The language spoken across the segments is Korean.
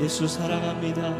예수 사랑합니다.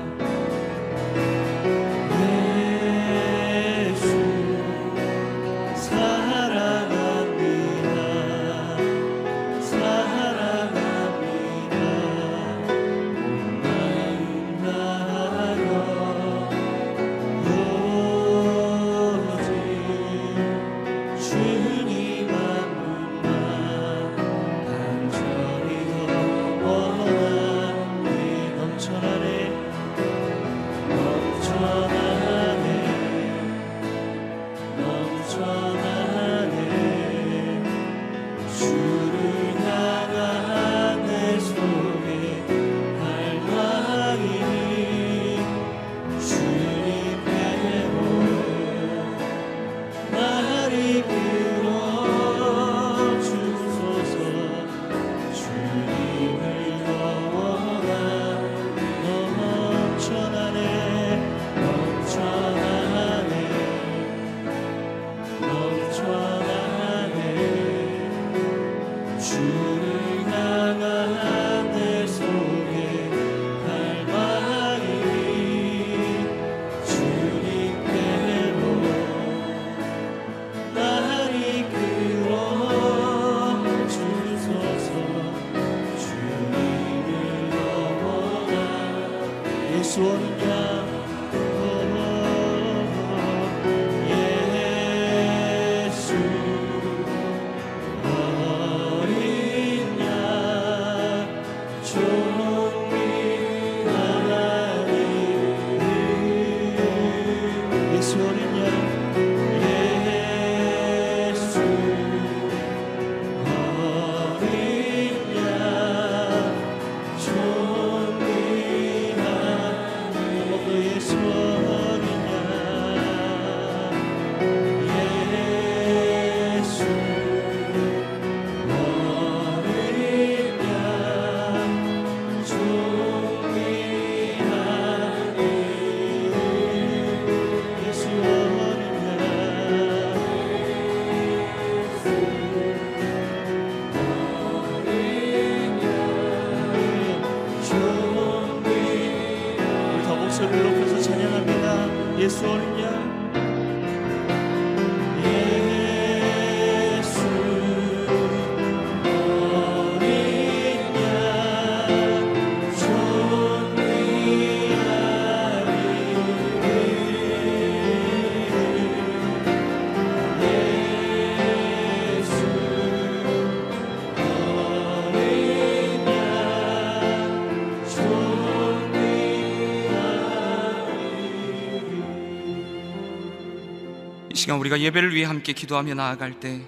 시간 우리가 예배를 위해 함께 기도하며 나아갈 때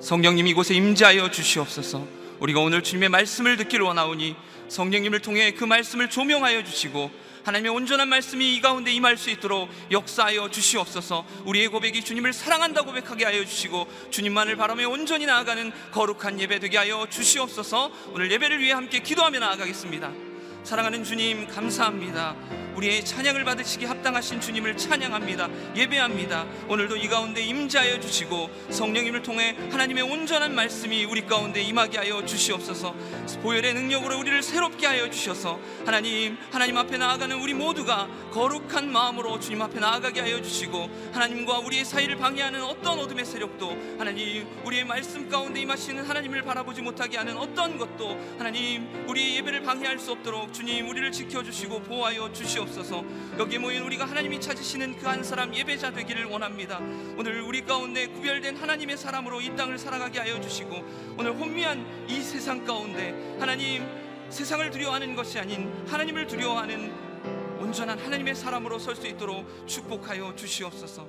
성령님 이곳에 임재하여 주시옵소서. 우리가 오늘 주님의 말씀을 듣길 원하오니 성령님을 통해 그 말씀을 조명하여 주시고 하나님의 온전한 말씀이 이 가운데 임할 수 있도록 역사하여 주시옵소서. 우리의 고백이 주님을 사랑한다 고백하게 하여 주시고 주님만을 바라며 온전히 나아가는 거룩한 예배 되게 하여 주시옵소서. 오늘 예배를 위해 함께 기도하며 나아가겠습니다. 사랑하는 주님 감사합니다. 우리의 찬양을 받으시기 합당하신 주님을 찬양합니다. 예배합니다. 오늘도 이 가운데 임재하여 주시고 성령님을 통해 하나님의 온전한 말씀이 우리 가운데 임하게 하여 주시옵소서. 보혈의 능력으로 우리를 새롭게 하여 주셔서 하나님 하나님 앞에 나아가는 우리 모두가 거룩한 마음으로 주님 앞에 나아가게 하여 주시고 하나님과 우리의 사이를 방해하는 어떤 어둠의 세력도 하나님 우리의 말씀 가운데 임하시는 하나님을 바라보지 못하게 하는 어떤 것도 하나님 우리의 예배를 방해할 수 없도록 주님 우리를 지켜주시고 보호하여 주시옵소서. 여기 모인 우리가 하나님이 찾으시는 그 한 사람 예배자 되기를 원합니다. 오늘 우리 가운데 구별된 하나님의 사람으로 이 땅을 살아가게 하여 주시고 오늘 혼미한 이 세상 가운데 하나님 세상을 두려워하는 것이 아닌 하나님을 두려워하는 온전한 하나님의 사람으로 설 수 있도록 축복하여 주시옵소서.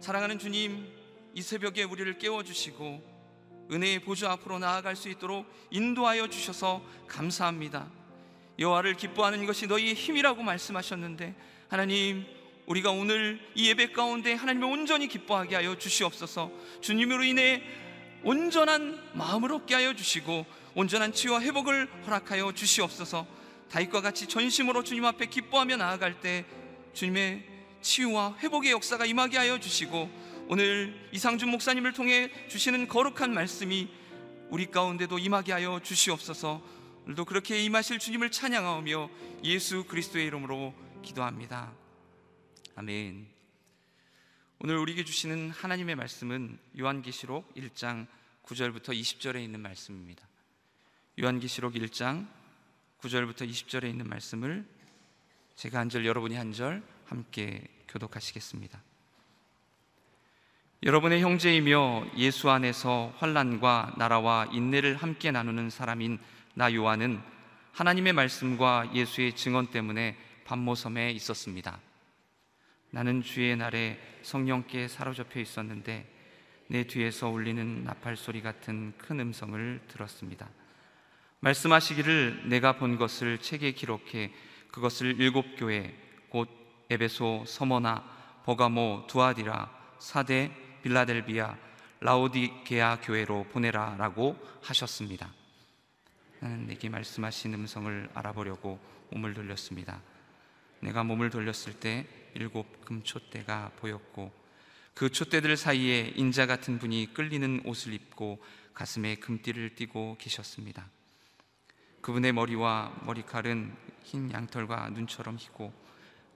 사랑하는 주님 이 새벽에 우리를 깨워 주시고 은혜의 보좌 앞으로 나아갈 수 있도록 인도하여 주셔서 감사합니다. 여호와를 기뻐하는 것이 너희의 힘이라고 말씀하셨는데 하나님 우리가 오늘 이 예배 가운데 하나님을 온전히 기뻐하게 하여 주시옵소서. 주님으로 인해 온전한 마음을 얻게 하여 주시고 온전한 치유와 회복을 허락하여 주시옵소서. 다윗과 같이 전심으로 주님 앞에 기뻐하며 나아갈 때 주님의 치유와 회복의 역사가 임하게 하여 주시고 오늘 이상준 목사님을 통해 주시는 거룩한 말씀이 우리 가운데도 임하게 하여 주시옵소서. 오늘도 그렇게 임하실 주님을 찬양하며 예수 그리스도의 이름으로 기도합니다. 아멘. 오늘 우리에게 주시는 하나님의 말씀은 요한계시록 1장 9절부터 20절에 있는 말씀입니다. 요한계시록 1장 9절부터 20절에 있는 말씀을 제가 한 절 여러분이 한 절 함께 교독하시겠습니다. 여러분의 형제이며 예수 안에서 환란과 나라와 인내를 함께 나누는 사람인 나 요한은 하나님의 말씀과 예수의 증언 때문에 반모섬에 있었습니다. 나는 주의 날에 성령께 사로잡혀 있었는데 내 뒤에서 울리는 나팔 소리 같은 큰 음성을 들었습니다. 말씀하시기를 내가 본 것을 책에 기록해 그것을 일곱 교회 곧 에베소, 서머나, 버가모, 두아디라, 사대, 빌라델비아, 라오디게아 교회로 보내라라고 하셨습니다. 내게 말씀하신 음성을 알아보려고 몸을 돌렸습니다. 내가 몸을 돌렸을 때 일곱 금촛대가 보였고 그 촛대들 사이에 인자 같은 분이 끌리는 옷을 입고 가슴에 금띠를 띠고 계셨습니다. 그분의 머리와 머리칼은 흰 양털과 눈처럼 희고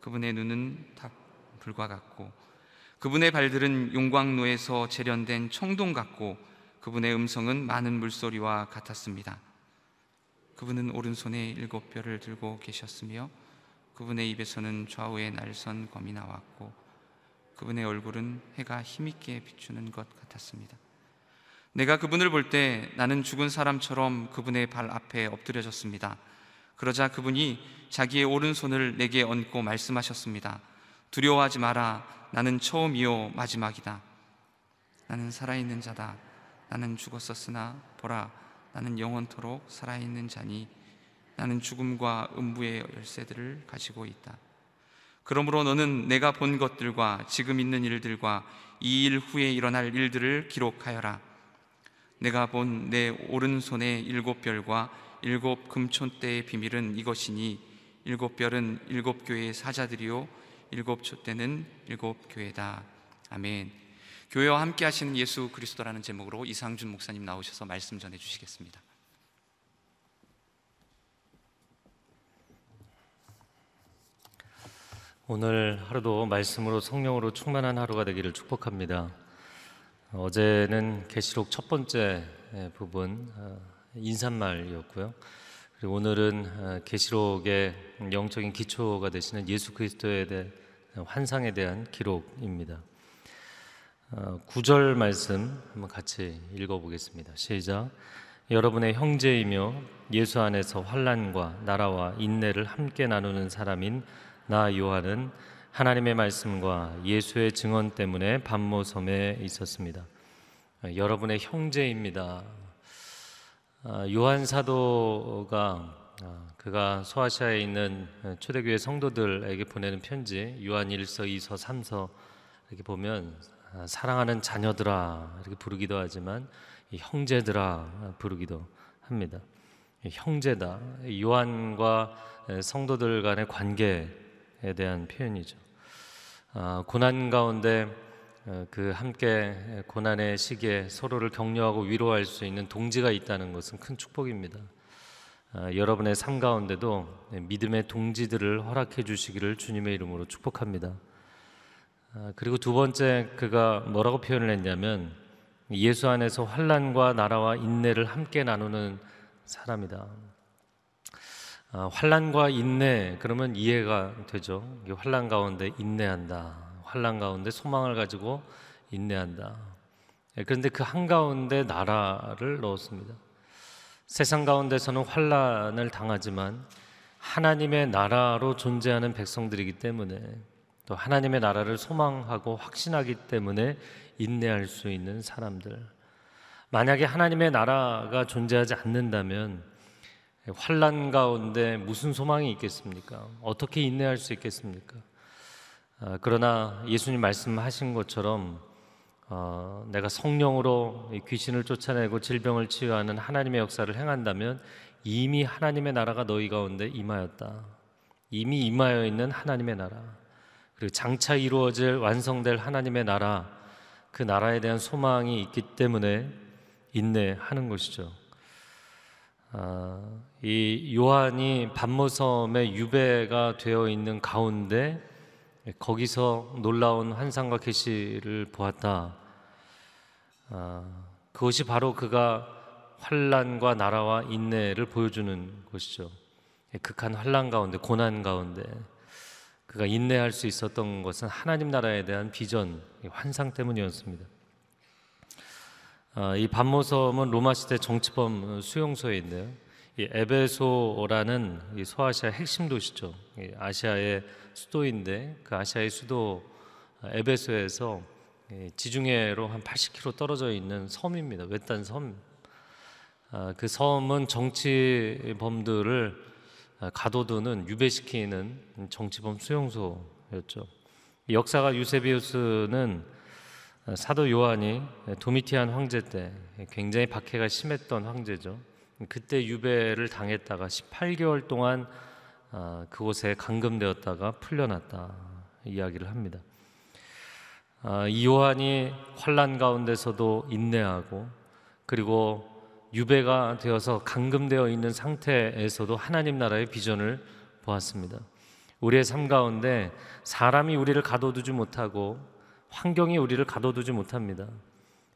그분의 눈은 다 불과 같고 그분의 발들은 용광로에서 재련된 청동 같고 그분의 음성은 많은 물소리와 같았습니다. 그분은 오른손에 일곱 뼈를 들고 계셨으며 그분의 입에서는 좌우에 날선 검이 나왔고 그분의 얼굴은 해가 힘있게 비추는 것 같았습니다. 내가 그분을 볼 때 나는 죽은 사람처럼 그분의 발 앞에 엎드려졌습니다. 그러자 그분이 자기의 오른손을 내게 얹고 말씀하셨습니다. 두려워하지 마라. 나는 처음이요 마지막이다. 나는 살아있는 자다. 나는 죽었었으나 보라 나는 영원토록 살아있는 자니 나는 죽음과 음부의 열쇠들을 가지고 있다. 그러므로 너는 내가 본 것들과 지금 있는 일들과 이 일 후에 일어날 일들을 기록하여라. 내가 본 내 오른손의 일곱 별과 일곱 금촌대의 비밀은 이것이니 일곱 별은 일곱 교회의 사자들이요 일곱 촛대는 일곱 교회다. 아멘. 교회와 함께 하시는 예수 그리스도라는 제목으로 이상준 목사님 나오셔서 말씀 전해 주시겠습니다. 오늘 하루도 말씀으로 성령으로 충만한 하루가 되기를 축복합니다. 어제는 계시록 첫 번째 부분 어, 인사말이었고요. 그리고 오늘은 어, 계시록의 영적인 기초가 되시는 예수 그리스도에 대한 환상에 대한 기록입니다. 9절 어, 말씀 한번 같이 읽어보겠습니다. 시작. 여러분의 형제이며 예수 안에서 환란과 나라와 인내를 함께 나누는 사람인 나 요한은 하나님의 말씀과 예수의 증언 때문에 반모섬에 있었습니다. 어, 여러분의 형제입니다. 아, 요한 사도가 아, 그가 소아시아에 있는 초대교회 성도들에게 보내는 편지 요한 1서, 2서, 3서 이렇게 보면 아, 사랑하는 자녀들아 이렇게 부르기도 하지만 이 형제들아 부르기도 합니다. 이 형제다. 요한과 성도들 간의 관계에 대한 표현이죠. 아, 고난 가운데 어, 그 함께 고난의 시기에 서로를 격려하고 위로할 수 있는 동지가 있다는 것은 큰 축복입니다. 아, 여러분의 삶 가운데도 믿음의 동지들을 허락해 주시기를 주님의 이름으로 축복합니다. 아, 그리고 두 번째 그가 뭐라고 표현을 했냐면 예수 안에서 환란과 나라와 인내를 함께 나누는 사람이다. 아, 환란과 인내 그러면 이해가 되죠. 환란 가운데 인내한다. 환란 가운데 소망을 가지고 인내한다. 예, 그런데 그 한가운데 나라를 넣었습니다. 세상 가운데서는 환란을 당하지만 하나님의 나라로 존재하는 백성들이기 때문에 또 하나님의 나라를 소망하고 확신하기 때문에 인내할 수 있는 사람들. 만약에 하나님의 나라가 존재하지 않는다면 환란 가운데 무슨 소망이 있겠습니까? 어떻게 인내할 수 있겠습니까? 아, 그러나 예수님 말씀하신 것처럼 어, 내가 성령으로 귀신을 쫓아내고 질병을 치유하는 하나님의 역사를 행한다면 이미 하나님의 나라가 너희 가운데 임하였다. 이미 임하여 있는 하나님의 나라. 그리고 장차 이루어질 완성될 하나님의 나라, 그 나라에 대한 소망이 있기 때문에 인내하는 것이죠. 아, 이 요한이 반모섬의 유배가 되어 있는 가운데 거기서 놀라운 환상과 계시를 보았다. 아, 그것이 바로 그가 환란과 나라와 인내를 보여주는 것이죠. 극한 환란 가운데 고난 가운데 그가 인내할 수 있었던 것은 하나님 나라에 대한 비전, 환상 때문이었습니다. 아, 이 반모섬은 로마 시대 정치범. 이 에베소라는 이 소아시아 핵심 도시죠. 아시아의 수도인데 그 아시아의 수도 에베소에서 지중해로 한 80km 떨어져 있는 섬입니다. 외딴 섬. 아, 그 섬은 정치범들을 가둬두는 유배시키는 정치범 수용소였죠. 역사가 유세비우스는 사도 요한이 도미티안 황제 때 굉장히 박해가 심했던 황제죠. 그때 유배를 당했다가 18개월 동안 아, 그곳에 감금되었다가 풀려났다 이야기를 합니다. 아, 이 요한이 환란 가운데서도 인내하고 그리고 유배가 되어서 감금되어 있는 상태에서도 하나님 나라의 비전을 보았습니다. 우리의 삶 가운데 사람이 우리를 가둬두지 못하고 환경이 우리를 가둬두지 못합니다.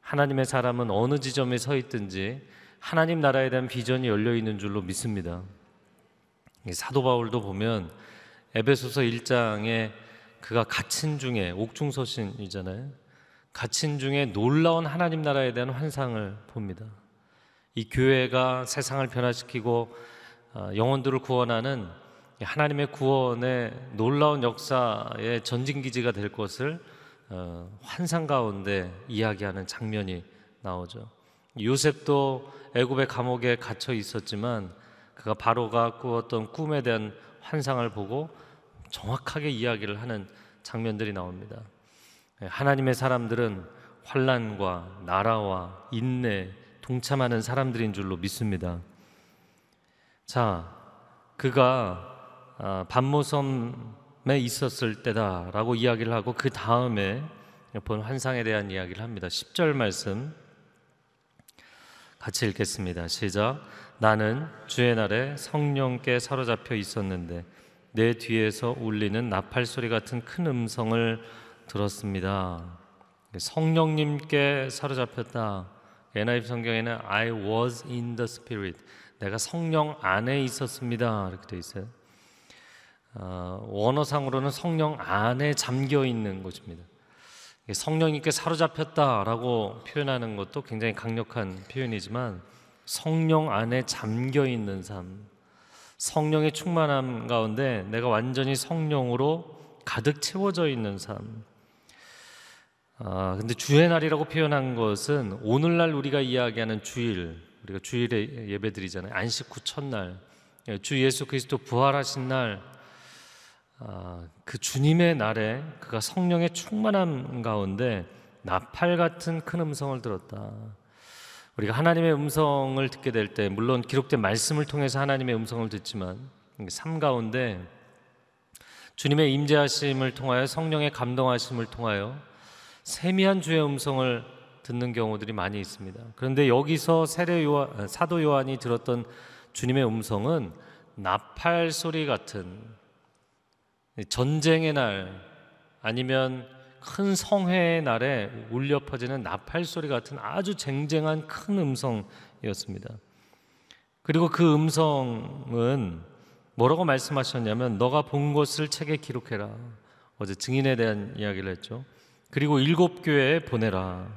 하나님의 사람은 어느 지점에 서 있든지 하나님 나라에 대한 비전이 열려 있는 줄로 믿습니다. 사도 바울도 보면 에베소서 1장에 그가 갇힌 중에 옥중서신이잖아요. 갇힌 중에 놀라운 하나님 나라에 대한 환상을 봅니다. 이 교회가 세상을 변화시키고 어, 영혼들을 구원하는 하나님의 구원의 놀라운 역사의 전진기지가 될 것을 어, 환상 가운데 이야기하는 장면이 나오죠. 요셉도 애굽의 감옥에 갇혀 있었지만 그가 바로가 꾸었던 꿈에 대한 환상을 보고 정확하게 이야기를 하는 장면들이 나옵니다. 하나님의 사람들은 환란과 나라와 인내 동참하는 사람들인 줄로 믿습니다. 자, 그가 아, 반모섬에 있었을 때다라고 이야기를 하고 그 다음에 본 환상에 대한 이야기를 합니다. 10절 말씀 같이 읽겠습니다. 시작. 나는 주의 날에 성령께 사로잡혀 있었는데 내 뒤에서 울리는 나팔 소리 같은 큰 음성을 들었습니다. 성령님께 사로잡혔다. NIV 성경에는 I was in the Spirit. 내가 성령 안에 있었습니다. 이렇게 되어 있어요. 어, 원어상으로는 성령 안에 잠겨 있는 것입니다. 성령님께 사로잡혔다라고 표현하는 것도 굉장히 강력한 표현이지만 성령 안에 잠겨 있는 삶, 성령의 충만함 가운데 내가 완전히 성령으로 가득 채워져 있는 삶. 아, 근데 주의 날이라고 표현한 것은 오늘날 우리가 이야기하는 주일, 우리가 주일에 예배드리잖아요. 안식 후 첫날, 예, 주 예수 그리스도 부활하신 날, 아, 그 주님의 날에 그가 성령의 충만함 가운데 나팔 같은 큰 음성을 들었다. 우리가 하나님의 음성을 듣게 될 때, 물론 기록된 말씀을 통해서 하나님의 음성을 듣지만 삶 가운데 주님의 임재하심을 통하여 성령의 감동하심을 통하여 세미한 주의 음성을 듣는 경우들이 많이 있습니다. 그런데 여기서 세례 요한, 사도 요한이 들었던 주님의 음성은 나팔 소리 같은 전쟁의 날 아니면 큰 성회의 날에 울려 퍼지는 나팔 소리 같은 아주 쟁쟁한 큰 음성이었습니다. 그리고 그 음성은 뭐라고 말씀하셨냐면 너가 본 것을 책에 기록해라. 어제 증인에 대한 이야기를 했죠. 그리고 일곱 교회에 보내라.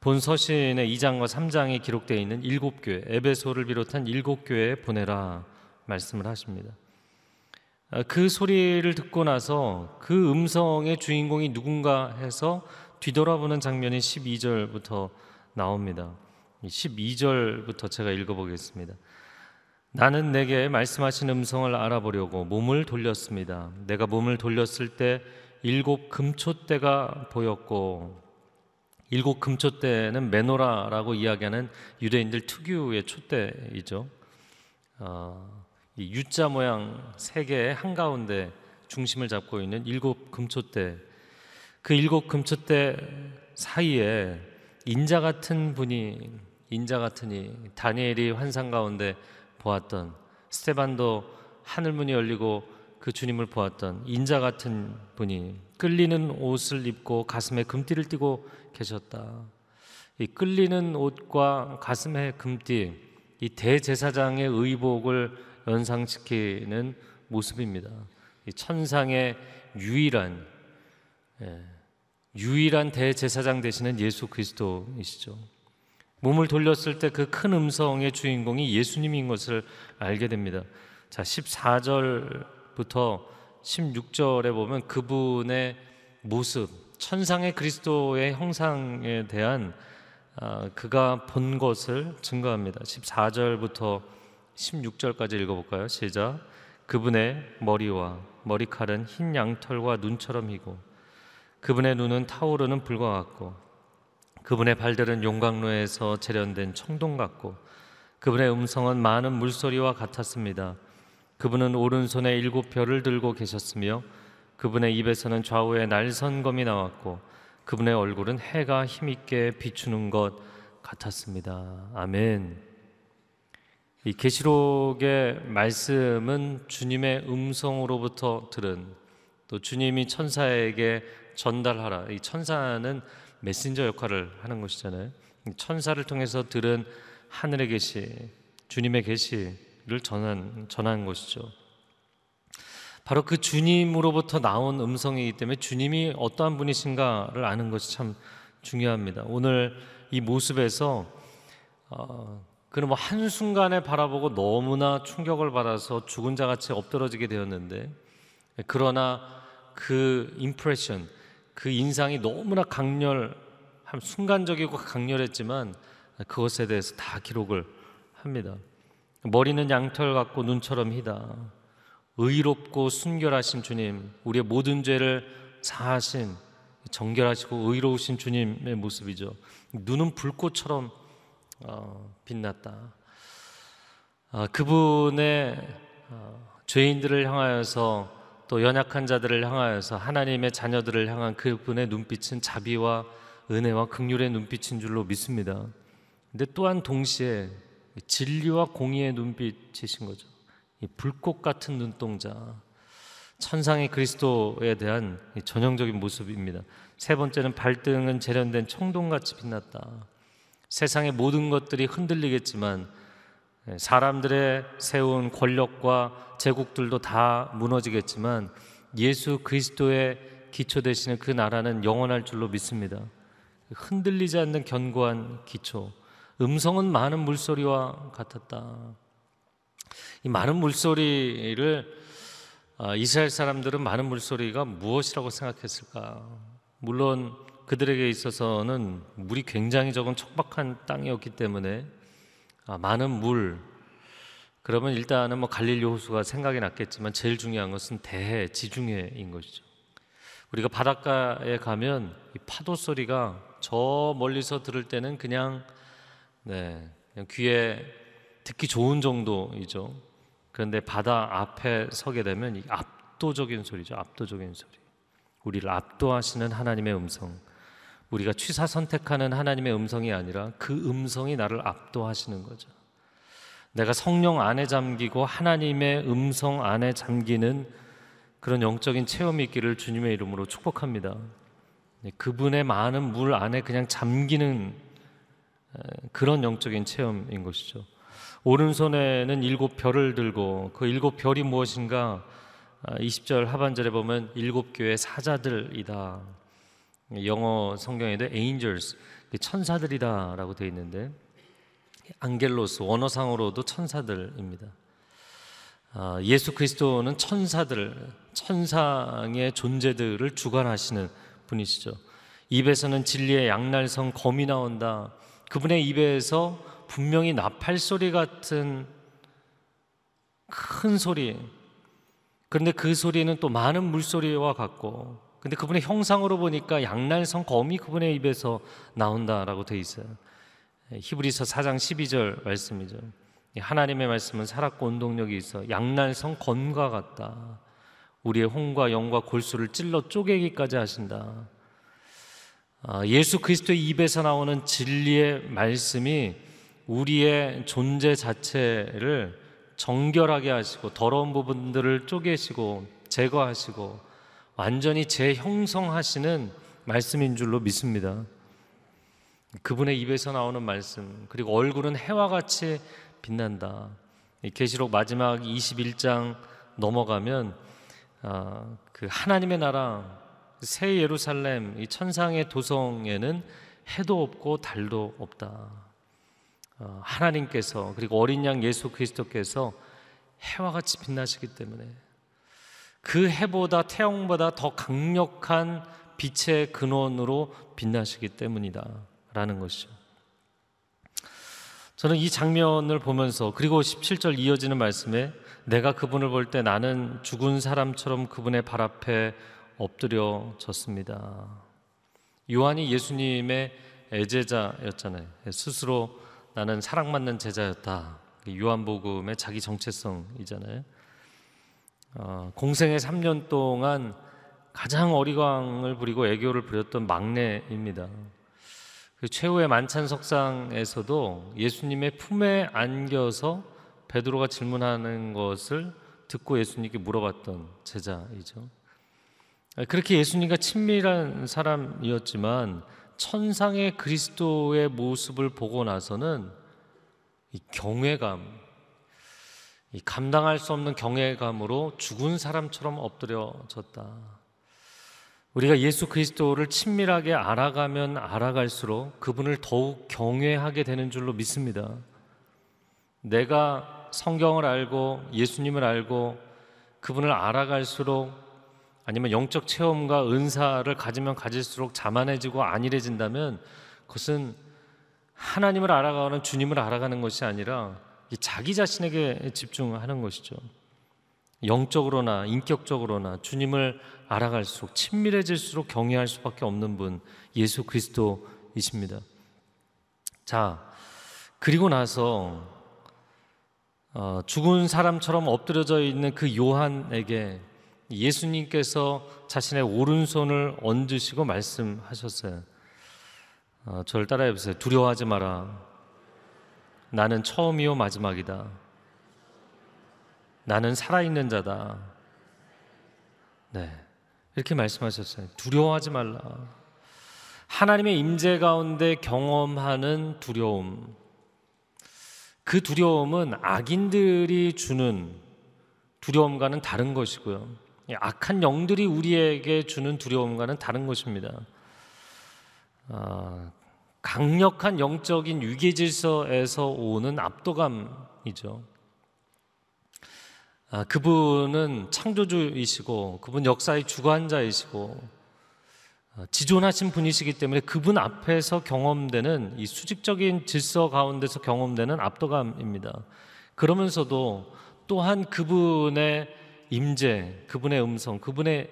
본 서신의 2장과 3장에 기록되어 있는 일곱 교회, 에베소를 비롯한 일곱 교회에 보내라 말씀을 하십니다. 아, 그 소리를 듣고 나서 그 음성의 주인공이 누군가 해서 뒤돌아보는 장면이 12절부터 나옵니다. 12절부터 제가 읽어보겠습니다. 나는 내게 말씀하신 음성을 알아보려고 몸을 돌렸습니다. 내가 몸을 돌렸을 때 일곱 금초대가 보였고 일곱 금초대는 메노라라고 이야기하는 유대인들 특유의 촛대이죠. 어, 이 U자 모양 세 개의 한 가운데 중심을 잡고 있는 일곱 금초대. 그 일곱 금초대 사이에 인자 같은 분이 인자 같으니 다니엘이 환상 가운데 보았던 스테반도 하늘 문이 열리고 그 주님을 보았던 인자 같은 분이 끌리는 옷을 입고 가슴에 금띠를 띠고 계셨다. 이 끌리는 옷과 가슴에 금띠, 이 대제사장의 의복을 연상시키는 모습입니다. 이 천상의 유일한 예, 유일한 대제사장 되시는 예수 그리스도이시죠. 몸을 돌렸을 때 그 큰 음성의 주인공이 예수님인 것을 알게 됩니다. 자, 14절 부터 16절에 보면 그분의 모습, 천상의 그리스도의 형상에 대한 아, 그가 본 것을 증거합니다. 14절부터 16절까지 읽어볼까요? 시작. 그분의 머리와 머리칼은 흰 양털과 눈처럼 희고 그분의 눈은 타오르는 불과 같고 그분의 발들은 용광로에서 재련된 청동 같고 그분의 음성은 많은 물소리와 같았습니다. 그분은 오른손에 일곱 별을 들고 계셨으며 그분의 입에서는 좌우에 날선검이 나왔고 그분의 얼굴은 해가 힘있게 비추는 것 같았습니다. 아멘. 이 계시록의 말씀은 주님의 음성으로부터 들은 또 주님이 천사에게 전달하라. 이 천사는 메신저 역할을 하는 것이잖아요. 천사를 통해서 들은 하늘의 계시, 주님의 계시 를 전한 전한 것이죠. 바로 그 주님으로부터 나온 음성이기 때문에 주님이 어떠한 분이신가를 아는 것이 참 중요합니다. 오늘 이 모습에서 어, 그는 뭐 한순간에 바라보고 너무나 충격을 받아서 죽은 자 같이 엎드러지게 되었는데 그러나 그 임프레션 그 인상이 너무나 강렬 순간적이고 강렬했지만 그것에 대해서 다 기록을 합니다. 머리는 양털 같고 눈처럼 희다. 의롭고 순결하신 주님, 우리의 모든 죄를 사하신 정결하시고 의로우신 주님의 모습이죠. 눈은 불꽃처럼 어, 빛났다. 어, 그분의 어, 죄인들을 향하여서 또 연약한 자들을 향하여서 하나님의 자녀들을 향한 그분의 눈빛은 자비와 은혜와 긍휼의 눈빛인 줄로 믿습니다. 근데 또한 동시에 진리와 공의의 눈빛이신 거죠. 이 불꽃 같은 눈동자, 천상의 그리스도에 대한 전형적인 모습입니다. 세 번째는 발등은 재련된 청동같이 빛났다. 세상의 모든 것들이 흔들리겠지만 사람들의 세운 권력과 제국들도 다 무너지겠지만 예수 그리스도의 기초 되시는 그 나라는 영원할 줄로 믿습니다. 흔들리지 않는 견고한 기초. 음성은 많은 물소리와 같았다. 이 많은 물소리를 아, 이스라엘 사람들은 많은 물소리가 무엇이라고 생각했을까? 물론 그들에게 있어서는 물이 굉장히 적은 척박한 땅이었기 때문에 아, 많은 물 그러면 일단은 뭐 갈릴리 호수가 생각이 났겠지만 제일 중요한 것은 대해 지중해인 것이죠. 우리가 바닷가에 가면 이 파도 소리가 저 멀리서 들을 때는 그냥 네, 그냥 귀에 듣기 좋은 정도이죠. 그런데 바다 앞에 서게 되면 이 압도적인 소리죠. 압도적인 소리. 우리를 압도하시는 하나님의 음성. 우리가 취사 선택하는 하나님의 음성이 아니라 그 음성이 나를 압도하시는 거죠. 내가 성령 안에 잠기고 하나님의 음성 안에 잠기는 그런 영적인 체험이 있기를 주님의 이름으로 축복합니다. 네, 그분의 많은 물 안에 그냥 잠기는 그런 영적인 체험인 것이죠. 오른손에는 일곱 별을 들고 그 일곱 별이 무엇인가 20절 하반절에 보면 일곱 교회 사자들이다. 영어 성경에도 angels 천사들이다라고 되어 있는데 안겔로스 원어상으로도 천사들입니다. 아, 예수 그리스도는 천사들, 천상의 존재들을 주관하시는 분이시죠. 입에서는 진리의 양날성 검이 나온다. 그분의 입에서 분명히 나팔 소리 같은 큰 소리. 그런데 그 소리는 또 많은 물소리와 같고, 근데 그분의 형상으로 보니까 양날성 검이 그분의 입에서 나온다라고 돼 있어요. 히브리서 4장 12절 말씀이죠. 하나님의 말씀은 살았고 운동력이 있어 양날성 검과 같다. 우리의 홍과 영과 골수를 찔러 쪼개기까지 하신다. 아, 예수 그리스도의 입에서 나오는 진리의 말씀이 우리의 존재 자체를 정결하게 하시고 더러운 부분들을 쪼개시고 제거하시고 완전히 재형성하시는 말씀인 줄로 믿습니다. 그분의 입에서 나오는 말씀 그리고 얼굴은 해와 같이 빛난다. 계시록 마지막 21장 넘어가면 아, 그 하나님의 나라 새 예루살렘 이 천상의 도성에는 해도 없고 달도 없다. 어, 하나님께서 그리고 어린 양 예수 그리스도께서 해와 같이 빛나시기 때문에 그 해보다 태양보다 더 강력한 빛의 근원으로 빛나시기 때문이다라는 것이죠. 저는 이 장면을 보면서 그리고 17절 이어지는 말씀에 내가 그분을 볼 때 나는 죽은 사람처럼 그분의 발 앞에 엎드려졌습니다. 요한이 예수님의 애제자였잖아요. 스스로 나는 사랑받는 제자였다. 요한복음의 자기 정체성이잖아요. 어, 공생의 3년 동안 가장 어리광을 부리고 애교를 부렸던 막내입니다. 그 최후의 만찬 석상에서도 예수님의 품에 안겨서 베드로가 질문하는 것을 듣고 예수님께 물어봤던 제자이죠. 그렇게 예수님과 친밀한 사람이었지만 천상의 그리스도의 모습을 보고 나서는 이 경외감, 이 감당할 수 없는 경외감으로 죽은 사람처럼 엎드려졌다. 우리가 예수 그리스도를 친밀하게 알아가면 알아갈수록 그분을 더욱 경외하게 되는 줄로 믿습니다. 내가 성경을 알고 예수님을 알고 그분을 알아갈수록 아니면 영적 체험과 은사를 가지면 가질수록 자만해지고 안일해진다면 그것은 하나님을 알아가는 주님을 알아가는 것이 아니라 자기 자신에게 집중하는 것이죠. 영적으로나 인격적으로나 주님을 알아갈수록 친밀해질수록 경외할 수밖에 없는 분 예수 그리스도이십니다. 자, 그리고 나서 어, 죽은 사람처럼 엎드려져 있는 그 요한에게 예수님께서 자신의 오른손을 얹으시고 말씀하셨어요. 어, 저를 따라해 보세요. 두려워하지 마라. 나는 처음이요 마지막이다. 나는 살아있는 자다. 네. 이렇게 말씀하셨어요. 두려워하지 말라. 하나님의 임재 가운데 경험하는 두려움. 그 두려움은 악인들이 주는 두려움과는 다른 것이고요. 악한 영들이 우리에게 주는 두려움과는 다른 것입니다. 어, 강력한 영적인 위계 질서에서 오는 압도감이죠. 아, 그분은 창조주이시고 그분 역사의 주관자이시고 아, 지존하신 분이시기 때문에 그분 앞에서 경험되는 이 수직적인 질서 가운데서 경험되는 압도감입니다. 그러면서도 또한 그분의 임재, 그분의 음성, 그분의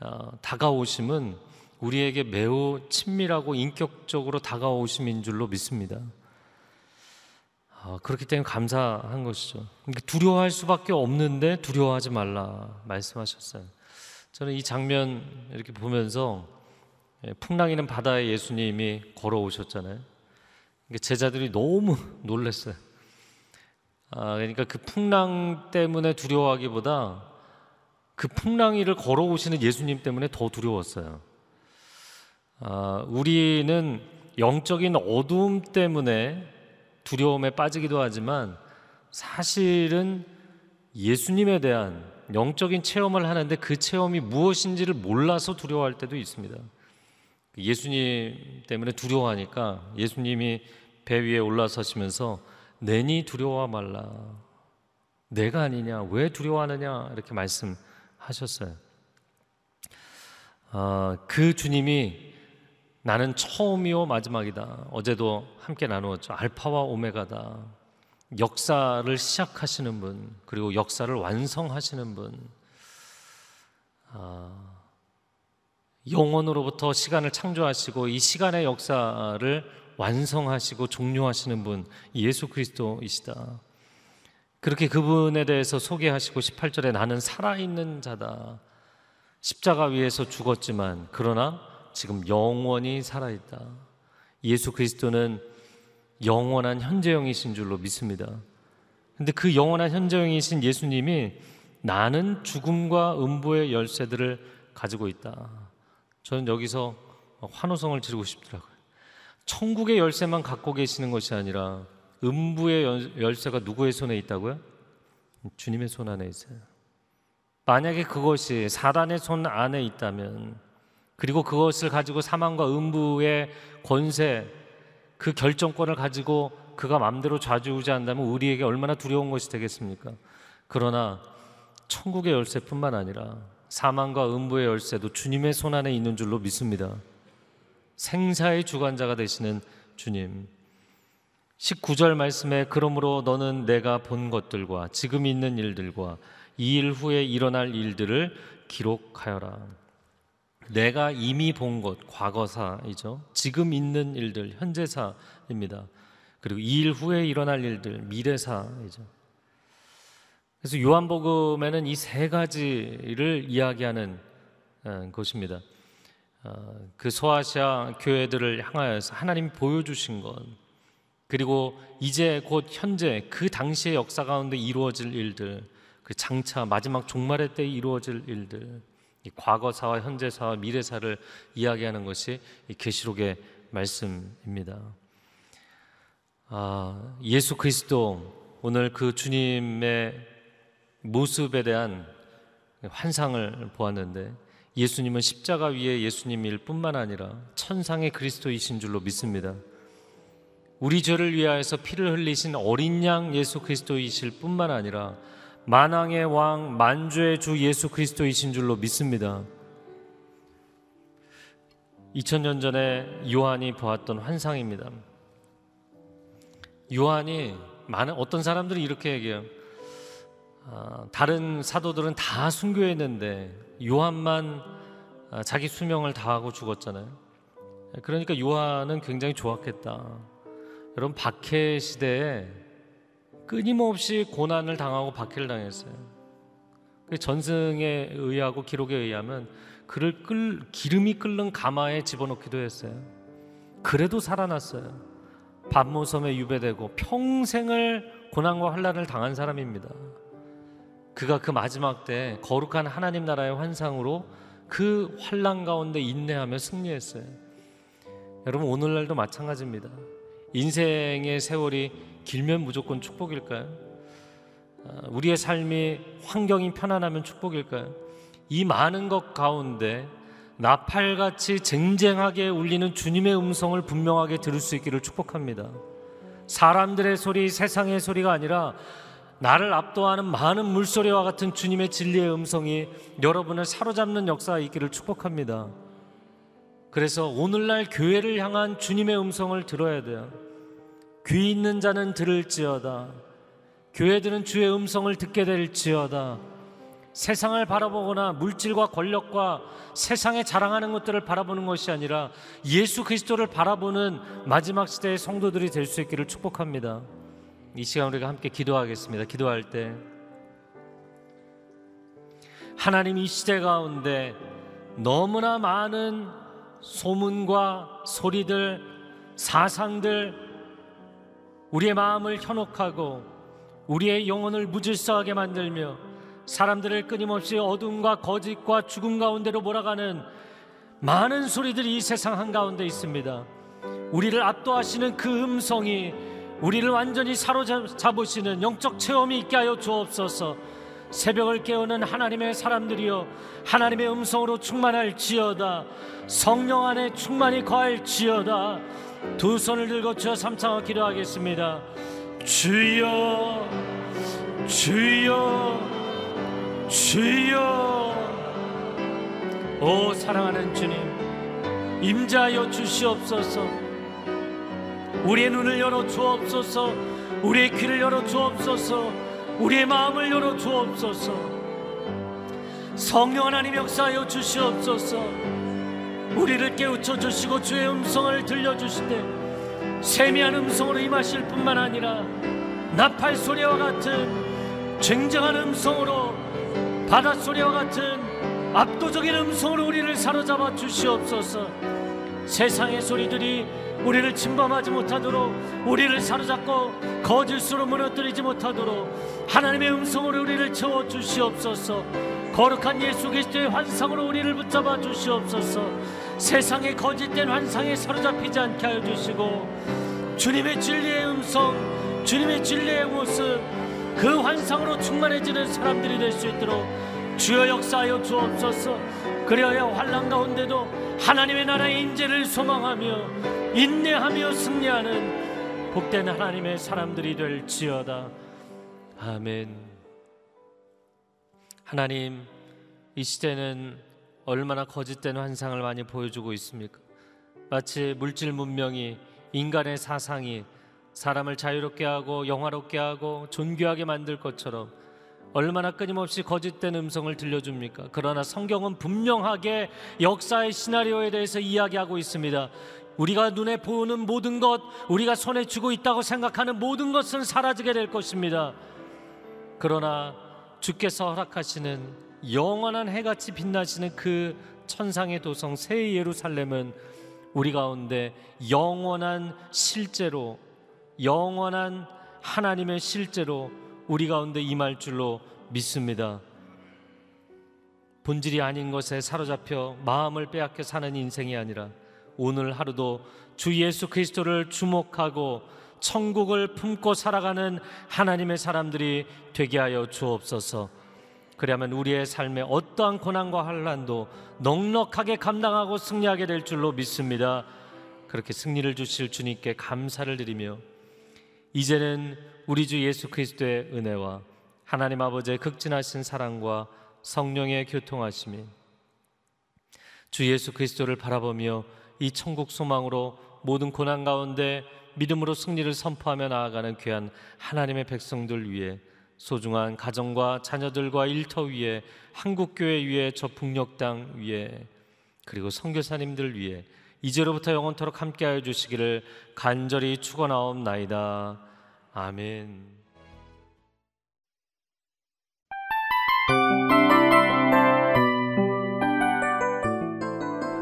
어, 다가오심은 우리에게 매우 친밀하고 인격적으로 다가오심인 줄로 믿습니다. 아, 그렇기 때문에 감사한 것이죠. 그러니까 두려워할 수밖에 없는데 두려워하지 말라 말씀하셨어요. 저는 이 장면 이렇게 보면서 예, 풍랑이는 바다에 예수님이 걸어오셨잖아요. 그러니까 제자들이 너무 놀랐어요. 아, 그러니까 그 풍랑 때문에 두려워하기보다 그 풍랑 위를 걸어오시는 예수님 때문에 더 두려웠어요. 아, 우리는 영적인 어두움 때문에 두려움에 빠지기도 하지만 사실은 예수님에 대한 영적인 체험을 하는데 그 체험이 무엇인지를 몰라서 두려워할 때도 있습니다. 예수님 때문에 두려워하니까 예수님이 배 위에 올라서시면서 내니 두려워 말라. 내가 아니냐? 왜 두려워하느냐? 이렇게 말씀하셨어요. 아, 그 주님이 나는 처음이요 마지막이다. 어제도 함께 나누었죠. 알파와 오메가다. 역사를 시작하시는 분, 그리고 역사를 완성하시는 분. 아, 영원으로부터 시간을 창조하시고 이 시간의 역사를 완성하시고 종료하시는 분 예수 그리스도이시다. 그렇게 그분에 대해서 소개하시고 18절에 나는 살아있는 자다. 십자가 위에서 죽었지만 그러나 지금 영원히 살아있다. 예수 그리스도는 영원한 현재형이신 줄로 믿습니다. 근데 그 영원한 현재형이신 예수님이 나는 죽음과 음부의 열쇠들을 가지고 있다. 저는 여기서 환호성을 지르고 싶더라고요. 천국의 열쇠만 갖고 계시는 것이 아니라 음부의 열쇠가 누구의 손에 있다고요? 주님의 손 안에 있어요. 만약에 그것이 사단의 손 안에 있다면 그리고 그것을 가지고 사망과 음부의 권세 그 결정권을 가지고 그가 마음대로 좌지우지한다면 우리에게 얼마나 두려운 것이 되겠습니까? 그러나 천국의 열쇠뿐만 아니라 사망과 음부의 열쇠도 주님의 손 안에 있는 줄로 믿습니다. 생사의 주관자가 되시는 주님. 19절 말씀에 그러므로 너는 내가 본 것들과 지금 있는 일들과 이 일 후에 일어날 일들을 기록하여라. 내가 이미 본 것, 과거사이죠. 지금 있는 일들, 현재사입니다. 그리고 이 일 후에 일어날 일들, 미래사이죠. 그래서 요한복음에는 이 세 가지를 이야기하는 어, 것입니다. 어, 그 소아시아 교회들을 향하여서 하나님 보여주신 것, 그리고 이제 곧 현재 그 당시의 역사 가운데 이루어질 일들, 그 장차 마지막 종말의 때 이루어질 일들, 과거사와 현재사와 미래사를 이야기하는 것이 계시록의 말씀입니다. 아, 예수 그리스도 오늘 그 주님의 모습에 대한 환상을 보았는데 예수님은 십자가 위에 예수님일 뿐만 아니라 천상의 그리스도이신 줄로 믿습니다. 우리 죄를 위하여서 피를 흘리신 어린 양 예수 그리스도이실 뿐만 아니라 만왕의 왕 만주의 주 예수 그리스도이신 줄로 믿습니다. 2000년 전에 요한이 보았던 환상입니다. 요한이 많은 어떤 사람들이 이렇게 얘기해요. 아, 다른 사도들은 다 순교했는데 요한만 아, 자기 수명을 다하고 죽었잖아요. 그러니까 요한은 굉장히 좋았겠다. 여러분 박해 시대에 끊임없이 고난을 당하고 박해를 당했어요. 그 전승에 의하고 기록에 의하면 그를 끌, 기름이 끓는 가마에 집어넣기도 했어요. 그래도 살아났어요. 밤모섬에 유배되고 평생을 고난과 환란을 당한 사람입니다. 그가 그 마지막 때 거룩한 하나님 나라의 환상으로 그 환란 가운데 인내하며 승리했어요. 여러분 오늘날도 마찬가지입니다. 인생의 세월이 길면 무조건 축복일까요? 아, 우리의 삶이 환경이 편안하면 축복일까요? 이 많은 것 가운데 나팔같이 쟁쟁하게 울리는 주님의 음성을 분명하게 들을 수 있기를 축복합니다. 사람들의 소리, 세상의 소리가 아니라 나를 압도하는 많은 물소리와 같은 주님의 진리의 음성이 여러분을 사로잡는 역사가 있기를 축복합니다. 그래서 오늘날 교회를 향한 주님의 음성을 들어야 돼요. 귀 있는 자는 들을지어다. 교회들은 주의 음성을 듣게 될지어다. 세상을 바라보거나 물질과 권력과 세상에 자랑하는 것들을 바라보는 것이 아니라 예수 그리스도를 바라보는 마지막 시대의 성도들이 될 수 있기를 축복합니다. 이 시간 우리가 함께 기도하겠습니다. 기도할 때 하나님 이 시대 가운데 너무나 많은 소문과 소리들, 사상들 우리의 마음을 현혹하고 우리의 영혼을 무질서하게 만들며 사람들을 끊임없이 어둠과 거짓과 죽음 가운데로 몰아가는 많은 소리들이 이 세상 한가운데 있습니다. 우리를 압도하시는 그 음성이 우리를 완전히 사로잡으시는 영적 체험이 있게 하여 주옵소서. 새벽을 깨우는 하나님의 사람들이여 하나님의 음성으로 충만할지어다. 성령 안에 충만히 거할지어다. 두 손을 들고 주여 삼창어 기도하겠습니다. 주여 주여 주여. 오 사랑하는 주님 임자하여 주시옵소서. 우리의 눈을 열어 주옵소서. 우리의 귀를 열어 주옵소서 우리의 마음을 열어 주옵소서. 성령 하나님 역사하여 주시옵소서. 우리를 깨우쳐 주시고 주의 음성을 들려 주실 때 세미한 음성으로 임하실 뿐만 아니라 나팔 소리와 같은 쟁쟁한 음성으로 바닷 소리와 같은 압도적인 음성으로 우리를 사로잡아 주시옵소서. 세상의 소리들이 우리를 침범하지 못하도록 우리를 사로잡고 거짓으로 무너뜨리지 못하도록 하나님의 음성으로 우리를 채워 주시옵소서. 거룩한 예수 그리스도의 환상으로 우리를 붙잡아 주시옵소서. 세상의 거짓된 환상에 사로잡히지 않게 하여 주시고 주님의 진리의 음성 주님의 진리의 모습 그 환상으로 충만해지는 사람들이 될 수 있도록 주여 역사하여 주옵소서. 그리하여 환란 가운데도 하나님의 나라의 인재를 소망하며 인내하며 승리하는 복된 하나님의 사람들이 될지어다 아멘 하나님 이 시대는 얼마나 거짓된 환상을 많이 보여주고 있습니까? 마치 물질 문명이 인간의 사상이 사람을 자유롭게 하고 영화롭게 하고 존귀하게 만들 것처럼 얼마나 끊임없이 거짓된 음성을 들려줍니까? 그러나 성경은 분명하게 역사의 시나리오에 대해서 이야기하고 있습니다. 우리가 눈에 보는 모든 것, 우리가 손에 쥐고 있다고 생각하는 모든 것은 사라지게 될 것입니다. 그러나 주께서 허락하시는 영원한 해같이 빛나시는 그 천상의 도성 새 예루살렘은 우리 가운데 영원한 실제로 영원한 하나님의 실제로 우리 가운데 임할 줄로 믿습니다. 본질이 아닌 것에 사로잡혀 마음을 빼앗겨 사는 인생이 아니라 오늘 하루도 주 예수 그리스도를 주목하고 천국을 품고 살아가는 하나님의 사람들이 되게 하여 주옵소서. 그리하면 우리의 삶에 어떠한 고난과 환란도 넉넉하게 감당하고 승리하게 될 줄로 믿습니다. 그렇게 승리를 주실 주님께 감사를 드리며 이제는 우리 주 예수 그리스도의 은혜와 하나님 아버지의 극진하신 사랑과 성령의 교통하심이 주 예수 그리스도를 바라보며 이 천국 소망으로 모든 고난 가운데 믿음으로 승리를 선포하며 나아가는 귀한 하나님의 백성들 위해 소중한 가정과 자녀들과 일터 위에 한국 교회 위에 저 북녘 땅 위에 그리고 선교사님들 위해 이제로부터 영원토록 함께하여 주시기를 간절히 축원하옵나이다. 아멘.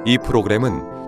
이 프로그램은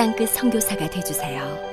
땅끝 선교사가 되주세요.